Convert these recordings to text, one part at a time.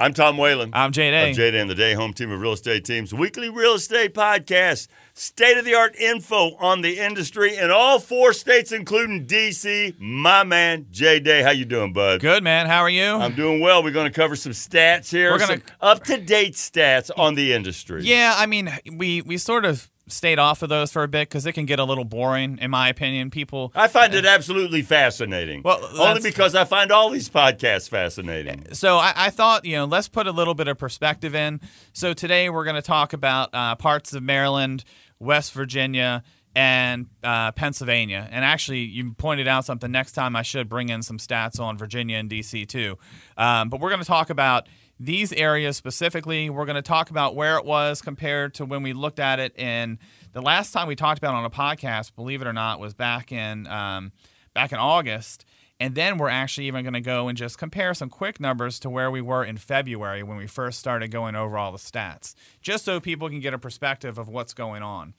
I'm Tom Whalen. I'm Jay Day. Of Jay Day and the Day Home Team of Real Estate Teams. Weekly real estate podcast. State of the art info on the industry in all four states, including DC. My man, Jay Day. How you doing, bud? Good, man. How are you? I'm doing well. We're going to cover some stats here. We're gonna- up to date stats on the industry. yeah, I mean, we we sort of stayed off of those for a bit because it can get a little boring, in my opinion. People. I find it absolutely fascinating. Well, only because I find all these podcasts fascinating. So I, I thought, you know, let's put a little bit of perspective in. So today we're going to talk about uh, parts of Maryland, West Virginia, and uh, Pennsylvania. And actually, you pointed out something. Next time, I should bring in some stats on Virginia and DC too. Um, but we're going to talk about these areas specifically. We're going to talk about where it was compared to when we looked at it in the last time we talked about it on a podcast. Believe it or not, was back in um, back in August. And then we're actually even going to go and just compare some quick numbers to where we were in February when we first started going over all the stats, just so people can get a perspective of what's going on.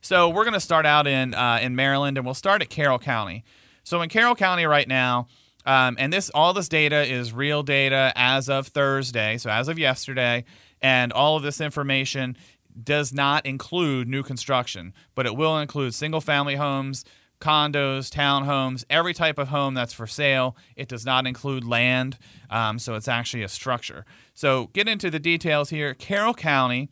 So we're going to start out in uh, in Maryland, and we'll start at Carroll County. So in Carroll County right now, um, and this all this data is real data as of Thursday, so as of yesterday, and all of this information does not include new construction, but it will include single family homes, condos, townhomes, every type of home that's for sale. It does not include land, um, so it's actually a structure. So get into the details here. Carroll County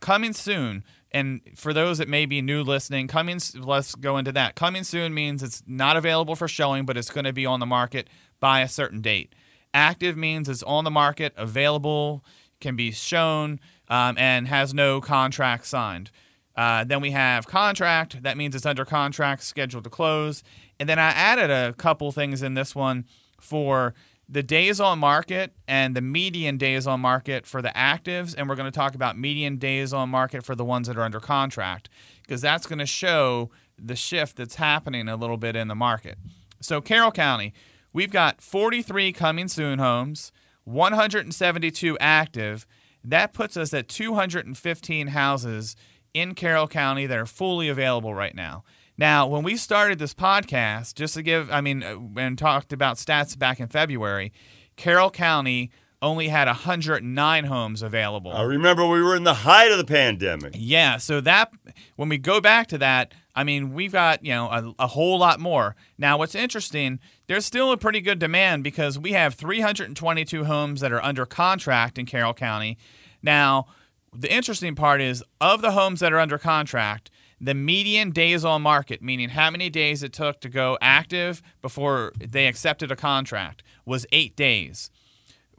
coming soon. And for those that may be new listening, coming let's go into that. Coming soon means it's not available for showing, but it's going to be on the market by a certain date. Active means it's on the market, available, can be shown, um, and has no contract signed. Uh, then we have contract. That means it's under contract, scheduled to close. And then I added a couple things in this one for the days on market and the median days on market for the actives. And we're going to talk about median days on market for the ones that are under contract because that's going to show the shift that's happening a little bit in the market. So, Carroll County, we've got 43 coming soon homes, 172 active. That puts us at 215 houses in Carroll County that are fully available right now. Now, when we started this podcast, just to give, I mean, uh, and talked about stats back in February, Carroll County only had 109 homes available. I remember we were in the height of the pandemic. Yeah, so that when we go back to that, I mean, we've got you know a, a, whole lot more. Now, what's interesting, there's still a pretty good demand because we have 322 homes that are under contract in Carroll County. Now, the interesting part is of the homes that are under contract, the median days on market, meaning how many days it took to go active before they accepted a contract, was eight days.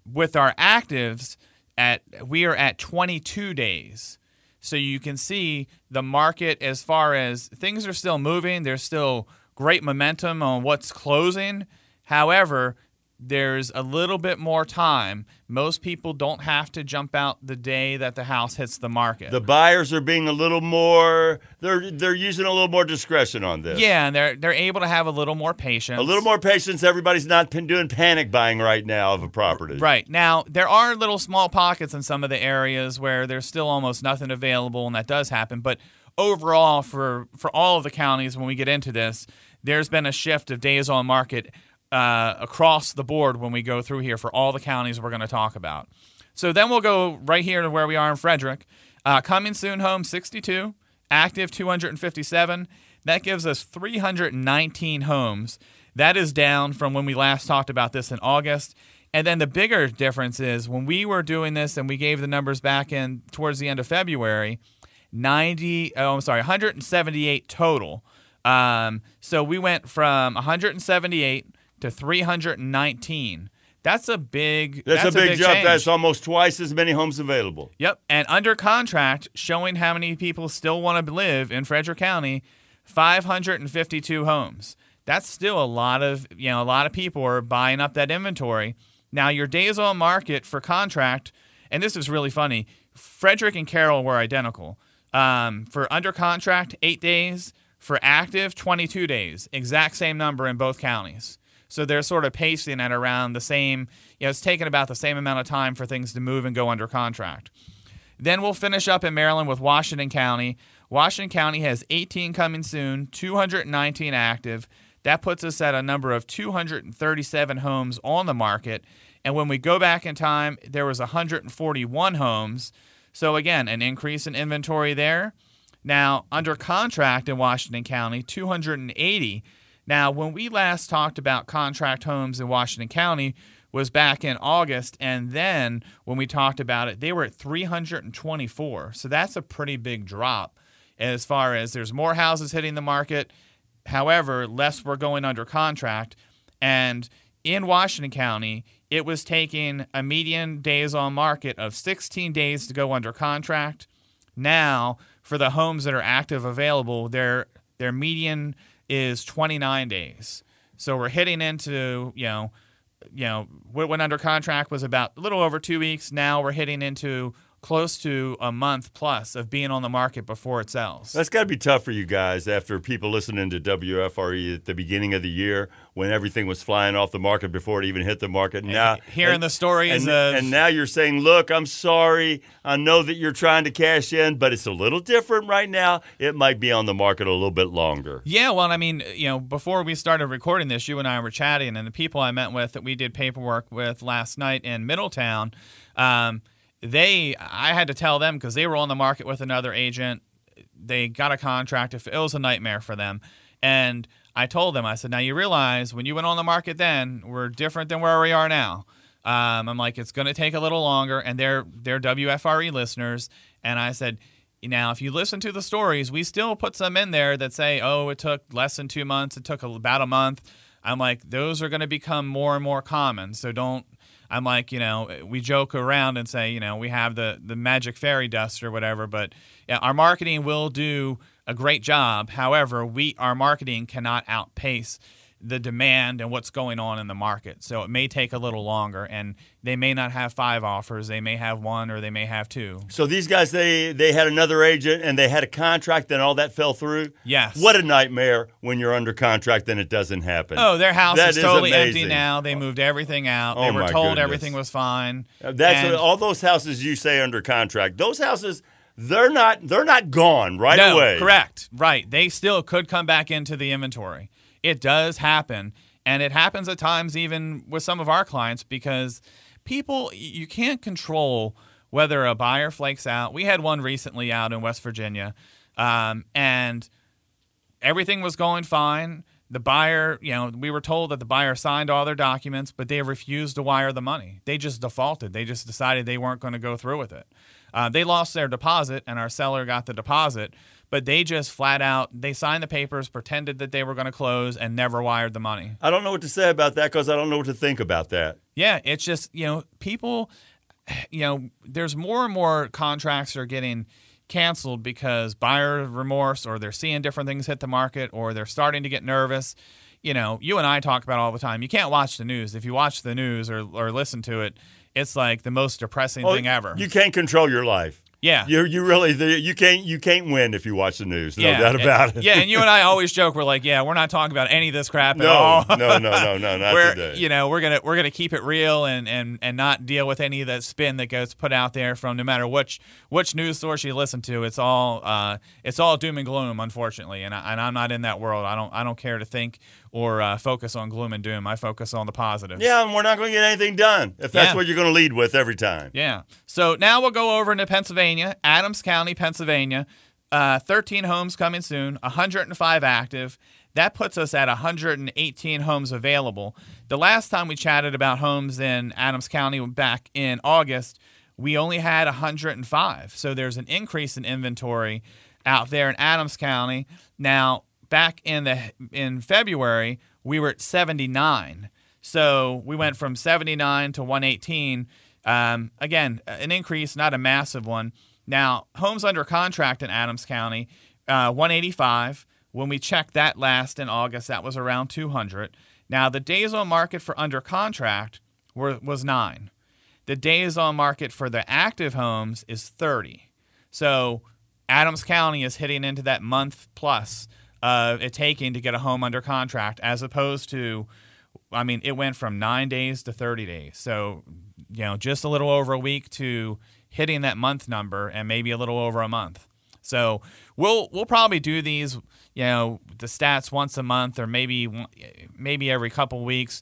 With our actives, at we are at 22 days. So you can see the market as far as things are still moving. There's still great momentum on what's closing. However, there's a little bit more time. Most people don't have to jump out the day that the house hits the market. The buyers are being a little more they're they're using a little more discretion on this. yeah, and they're they're able to have a little more patience. A little more patience. Everybody's not doing panic buying right now of a property. Right. Now, there are little small pockets in some of the areas where there's still almost nothing available, and that does happen. But overall, for, for all of the counties, when we get into this, there's been a shift of days on market uh, across the board when we go through here for all the counties we're going to talk about. So then we'll go right here to where we are in Frederick. Uh, coming soon home 62, active 257. That gives us 319 homes. That is down from when we last talked about this in August. And then the bigger difference is when we were doing this and we gave the numbers back in towards the end of February, 90, oh, I'm sorry, 178 total. Um, so we went from 178 to 319. That's a big. That's, a big, jump. change. That's almost twice as many homes available. Yep, and under contract, showing how many people still want to live in Frederick County, 552 homes. That's still a lot of you know a lot of people are buying up that inventory. Now your days on market for contract, and this is really funny. Frederick and Carroll were identical. Um, for under contract, eight days. For active, 22 days. Exact same number in both counties. So they're sort of pacing at around the same, you know, it's taken about the same amount of time for things to move and go under contract. Then we'll finish up in Maryland with Washington County. Washington County has 18 coming soon, 219 active. That puts us at a number of 237 homes on the market. And when we go back in time, there was 141 homes. So again, an increase in inventory there. Now, under contract in Washington County, 280. Now, when we last talked about contract homes in Washington County was back in August, and then when we talked about it, they were at 324. So that's a pretty big drop as far as there's more houses hitting the market. However, less were going under contract. And in Washington County, it was taking a median days on market of 16 days to go under contract. Now, for the homes that are active available, their their median is 29 days. So we're hitting into, you know, you know, what went under contract was about a little over 2 weeks. Now we're hitting into close to a month plus of being on the market before it sells. That's got to be tough for you guys after people listening to WFRE at the beginning of the year when everything was flying off the market before it even hit the market. Now hearing and, the stories and, of, and now you're saying, "Look, I'm sorry. I know that you're trying to cash in, but it's a little different right now. It might be on the market a little bit longer." Yeah, well, I mean, you know, before we started recording this, you and I were chatting, and the people I met with that we did paperwork with last night in Middletown. Um, they I had to tell them because they were on the market with another agent. They got a contract. It was a nightmare for them, and I told them I said, now you realize when you went on the market then we're different than where we are now. Um, I'm like it's going to take a little longer, and they're they're WFRE listeners, and I said. Now, if you listen to the stories, we still put some in there that say, oh, it took less than two months. It took about a month. I'm like, those are going to become more and more common. So don't I'm like, you know, we joke around and say, you know, we have the the magic fairy dust or whatever, but yeah, our marketing will do a great job. However, we our marketing cannot outpace the demand and what's going on in the market. So it may take a little longer and they may not have five offers, they may have one or they may have two. So these guys they they had another agent and they had a contract and all that fell through? Yes. What a nightmare when you're under contract and it doesn't happen. Oh, their house That is is totally amazing. empty now. They moved everything out. Oh, they were told goodness. everything was fine. Uh, that's And- all those houses you say under contract. Those houses they're not they're not gone right no, away. Correct. Right. They still could come back into the inventory. It does happen. And it happens at times even with some of our clients because people, you can't control whether a buyer flakes out. We had one recently out in West Virginia, um, and everything was going fine. The buyer, you know, we were told that the buyer signed all their documents, but they refused to wire the money. They just defaulted. They just decided they weren't going to go through with it. Uh, they lost their deposit, and our seller got the deposit, but they just flat out they signed the papers, pretended that they were going to close, and never wired the money. I don't know what to say about that because I don't know what to think about that. Yeah, it's just you know people, you know, there's more and more contracts are getting canceled because buyer remorse or they're seeing different things hit the market or they're starting to get nervous. You know, you and I talk about it all the time. You can't watch the news. If you watch the news or, or listen to it, it's like the most depressing Oh, thing ever. You can't control your life. Yeah. You you really you can't you can't win if you watch the news. No yeah, doubt about and- it. Yeah, and you and I always joke. We're like, yeah, we're not talking about any of this crap at No, all. no, no, no, no, not we're, today. You know, we're gonna we're gonna keep it real and, and and not deal with any of that spin that gets put out there from no matter which which news source you listen to. It's all uh, it's all doom and gloom, unfortunately. And I, and I'm not in that world. I don't I don't care to think or uh, focus on gloom and doom. I focus on the positive. Yeah, and we're not going to get anything done if that's Yeah. what you're going to lead with every time. Yeah. So now we'll go over into Pennsylvania, Adams County, Pennsylvania. Uh, 13 homes coming soon, 105 active. That puts us at 118 homes available. The last time we chatted about homes in Adams County back in August, we only had 105. So there's an increase in inventory out there in Adams County. Now, back in the in February, we were at 79. So we went from 79 to 118. Um, again, an increase, not a massive one. Now, homes under contract in Adams County, uh, 185. When we checked that last in August, that was around 200. Now, the days on market for under contract were, was nine. The days on market for the active homes is 30. So Adams County is hitting into that month plus of it taking to get a home under contract, as opposed to, I mean, it went from nine days to 30 days. So, you know, just a little over a week to hitting that month number and maybe a little over a month. So we'll we'll probably do these, you know, the stats once a month or maybe maybe every couple weeks.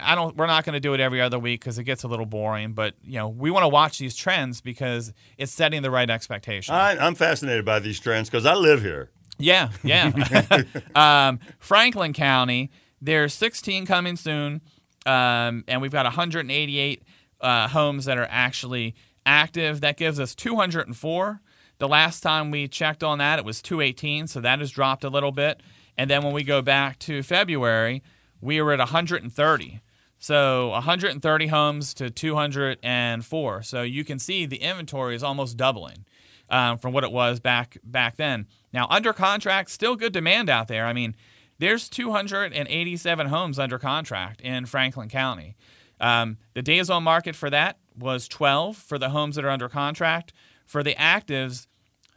I don't. We're not going to do it every other week because it gets a little boring. But you know, we want to watch these trends because it's setting the right expectation. I, I'm fascinated by these trends because I live here. Yeah, yeah. um, Franklin County, there's 16 coming soon, um, and we've got 188 uh, homes that are actually active. That gives us 204. The last time we checked on that, it was 218, so that has dropped a little bit. And then when we go back to February, we were at 130. So 130 homes to 204. So you can see the inventory is almost doubling um, from what it was back back then. Now under contract, still good demand out there. I mean, there's 287 homes under contract in Franklin County. Um, the days on market for that was 12 for the homes that are under contract. For the actives,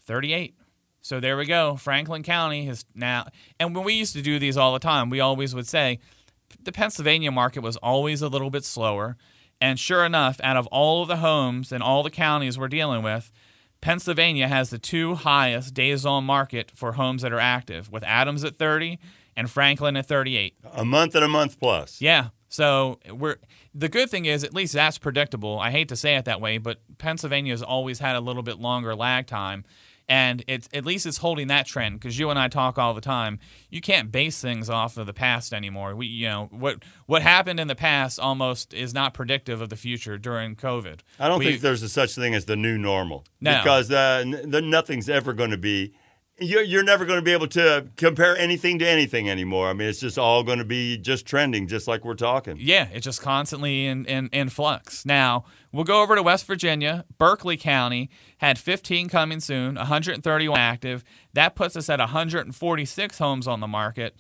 38. So there we go. Franklin County is now, and when we used to do these all the time, we always would say the Pennsylvania market was always a little bit slower. And sure enough, out of all of the homes and all the counties we're dealing with, Pennsylvania has the two highest days on market for homes that are active, with Adams at 30 and Franklin at 38. A month and a month plus. Yeah. So we're the good thing is at least that's predictable. I hate to say it that way, but Pennsylvania has always had a little bit longer lag time and it's at least it's holding that trend because you and I talk all the time. You can't base things off of the past anymore. We, you know, what what happened in the past almost is not predictive of the future during COVID. I don't We- think there's a such thing as the new normal No. because uh, n- the, nothing's ever going to be. You're, you're never going to be able to compare anything to anything anymore. I mean, it's just all going to be just trending, just like we're talking. Yeah, it's just constantly in, in, in flux. Now, we'll go over to West Virginia. Berkeley County had 15 coming soon, 131 active. That puts us at 146 homes on the market.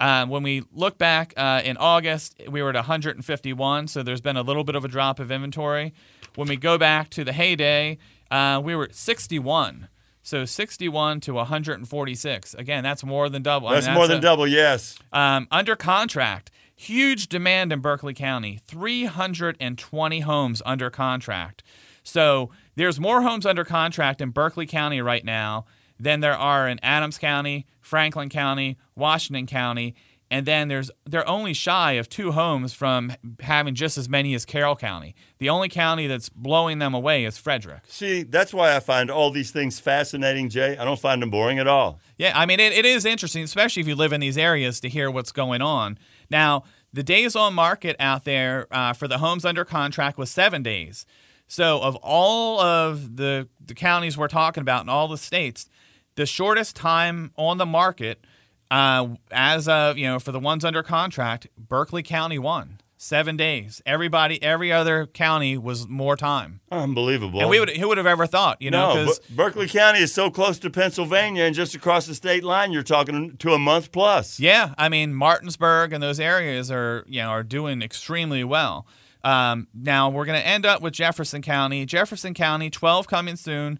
Uh, when we look back uh, in August, we were at 151, so there's been a little bit of a drop of inventory. When we go back to the heyday, uh, we were at 61. So 61 to 146. Again, that's more than double. I mean, That's more than a- double, yes. um, under contract, huge demand in Berkeley County. 320 homes under contract. So there's more homes under contract in Berkeley County right now than there are in Adams County, Franklin County, Washington County, and then there's they're only shy of two homes from having just as many as Carroll County. The only county that's blowing them away is Frederick. See, that's why I find all these things fascinating, Jay. I don't find them boring at all. Yeah, I mean, it, it is interesting, especially if you live in these areas, to hear what's going on. Now, the days on market out there uh, for the homes under contract was seven days. So, of all of the, the counties we're talking about in all the states, the shortest time on the market, uh, as of, you know, for the ones under contract, Berkeley County won. Seven days. Everybody, every other county was more time. Unbelievable. And we would, who would have ever thought, you know? no, Berkeley County is so close to Pennsylvania, and just across the state line, you're talking to a month plus. Yeah, I mean Martinsburg and those areas are you know are doing extremely well. Um, now we're going to end up with Jefferson County. Jefferson County, 12 coming soon,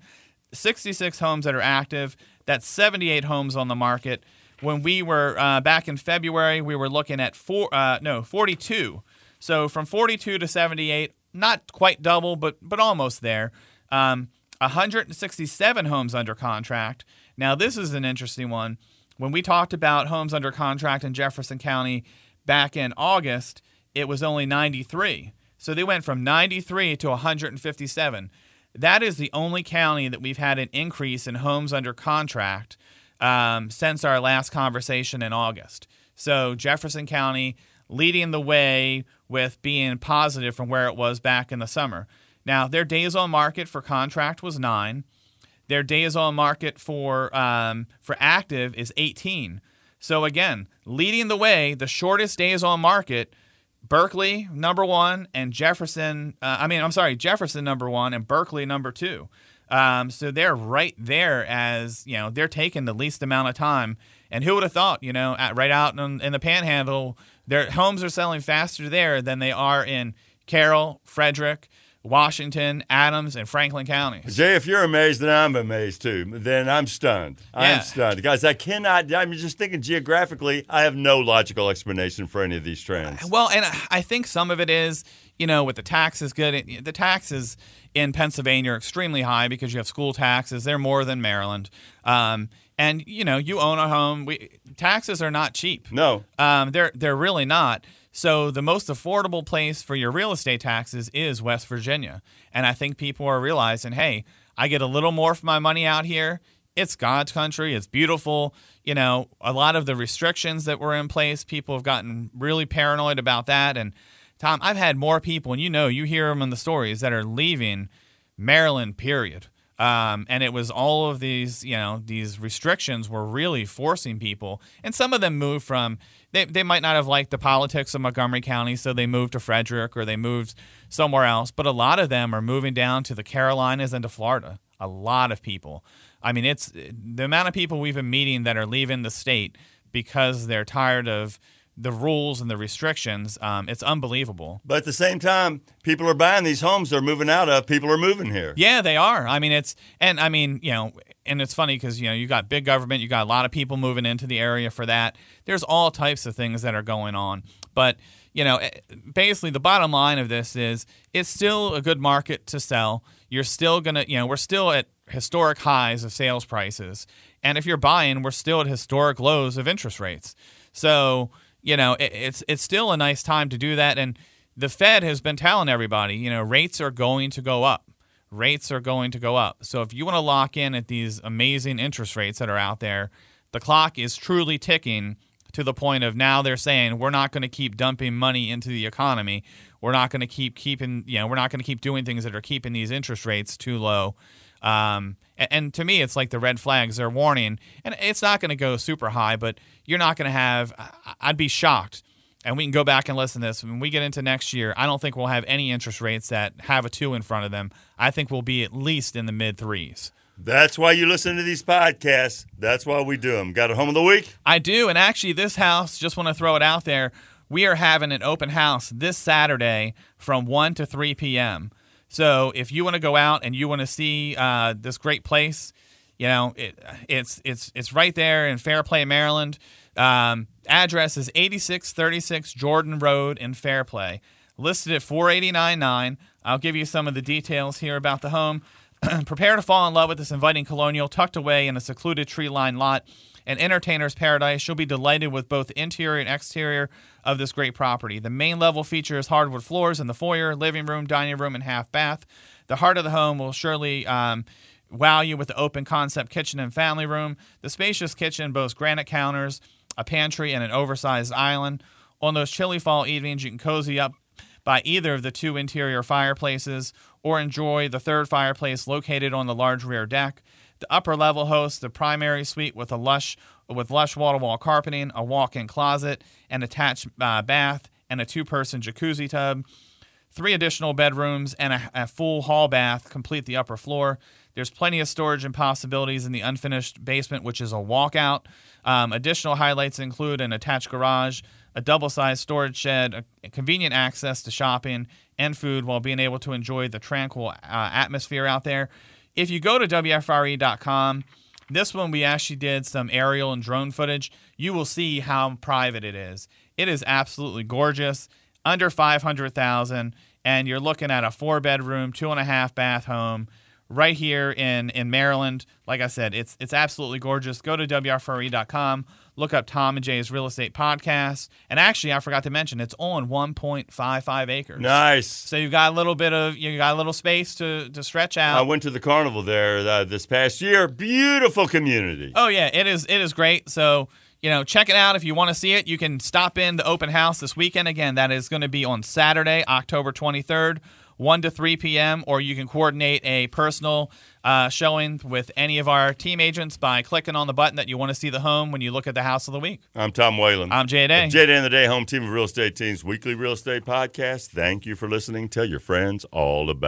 66 homes that are active. That's 78 homes on the market. When we were uh, back in February, we were looking at four, uh, no, 42. So from 42 to 78, not quite double, but but almost there. Um, 167 homes under contract. Now this is an interesting one. When we talked about homes under contract in Jefferson County back in August, it was only 93. So they went from 93 to 157. That is the only county that we've had an increase in homes under contract um, since our last conversation in August. So Jefferson County leading the way with being positive from where it was back in the summer. Now, their days on market for contract was nine. Their days on market for um, for active is 18. So again, leading the way, the shortest days on market, Berkeley number one and Jefferson. Uh, I mean, I'm sorry, Jefferson number one and Berkeley number two. Um, so they're right there as you know they're taking the least amount of time. And who would have thought? You know, at, right out in, in the Panhandle, their homes are selling faster there than they are in Carroll, Frederick, Washington, Adams, and Franklin counties. Jay, if you're amazed, then I'm amazed too. Then I'm stunned. I'm stunned. Guys, I cannot, I'm just thinking geographically, I have no logical explanation for any of these trends. Well, and I think some of it is, you know, with the taxes good, the taxes in Pennsylvania are extremely high because you have school taxes. They're more than Maryland. Um, and you know, you own a home. We, taxes are not cheap. No. Um, they're they're really not. So the most affordable place for your real estate taxes is West Virginia. And I think people are realizing, hey, I get a little more for my money out here. It's God's country. It's beautiful. You know, a lot of the restrictions that were in place, people have gotten really paranoid about that. And Tom, I've had more people, and you know, you hear them in the stories that are leaving Maryland, period. Um, and it was all of these, you know, these restrictions were really forcing people. And some of them moved from, they, they might not have liked the politics of Montgomery County, so they moved to Frederick or they moved somewhere else. But a lot of them are moving down to the Carolinas and to Florida. A lot of people. I mean, it's the amount of people we've been meeting that are leaving the state because they're tired of the rules and the restrictions. Um, it's unbelievable. But at the same time, people are buying these homes they're moving out of. People are moving here. Yeah, they are. I mean, it's and I mean, you know, and it's funny because you know you got big government, you got a lot of people moving into the area for that. There's all types of things that are going on, but you know, basically the bottom line of this is it's still a good market to sell. You're still gonna, you know, we're still at historic highs of sales prices, and if you're buying, we're still at historic lows of interest rates. So you know, it, it's it's still a nice time to do that. And the Fed has been telling everybody, you know, rates are going to go up. Rates are going to go up. So if you want to lock in at these amazing interest rates that are out there, the clock is truly ticking to the point of now they're saying we're not going to keep dumping money into the economy. We're not going to keep keeping, you know, we're not going to keep doing things that are keeping these interest rates too low. Um, and, to me, it's like the red flags. They're warning, and it's not going to go super high, but you're not going to have. I'd be shocked. And we can go back and listen to this. When we get into next year, I don't think we'll have any interest rates that have a two in front of them. I think we'll be at least in the mid threes. That's why you listen to these podcasts. That's why we do them. Got a home of the week? I do. And actually, this house, just want to throw it out there, we are having an open house this Saturday from 1 to 3 p.m. So if you want to go out and you want to see uh, this great place, you know it, it's it's it's right there in Fairplay, Maryland. Um, address is 8636 Jordan Road in Fairplay. Listed at 489.9. I'll give you some of the details here about the home. Prepare to fall in love with this inviting colonial tucked away in a secluded tree-lined lot an entertainer's paradise. You'll be delighted with both interior and exterior of this great property. The main level features hardwood floors in the foyer, living room, dining room, and half bath. The heart of the home will surely um, wow you with the open concept kitchen and family room. The spacious kitchen boasts granite counters, a pantry, and an oversized island. On those chilly fall evenings, you can cozy up by either of the two interior fireplaces or enjoy the third fireplace located on the large rear deck. The upper level hosts the primary suite with a lush with lush wall-to-wall carpeting, a walk-in closet, an attached uh, bath, and a two-person jacuzzi tub. Three additional bedrooms and a, a full hall bath complete the upper floor. There's plenty of storage and possibilities in the unfinished basement, which is a walkout. Um, additional highlights include an attached garage, a double sized storage shed, convenient access to shopping and food while being able to enjoy the tranquil uh, atmosphere out there. If you go to WFRE.com, this one we actually did some aerial and drone footage. You will see how private it is. It is absolutely gorgeous, under 500,000, and you're looking at a four bedroom, two and a half bath home right here in in Maryland. Like I said, it's it's absolutely gorgeous. Go to WFRE.com, look up Tom and Jay's Real Estate Podcast. And actually, I forgot to mention it's on 1.55 acres. Nice. So you've got a little bit of you got a little space to to stretch out. I went to the carnival there uh, this past year. Beautiful community. Oh yeah, it is it is great. So you know, check it out if you want to see it. You can stop in the open house this weekend. Again, that is going to be on Saturday, October 23rd 1 to 3 p.m., or you can coordinate a personal uh, showing with any of our team agents by clicking on the button that you want to see the home when you look at the house of the week. I'm Tom Whalen. I'm Jay Day. Jay Day and the Day Home Team of Real Estate Teams Weekly Real Estate Podcast. Thank you for listening. Tell your friends all about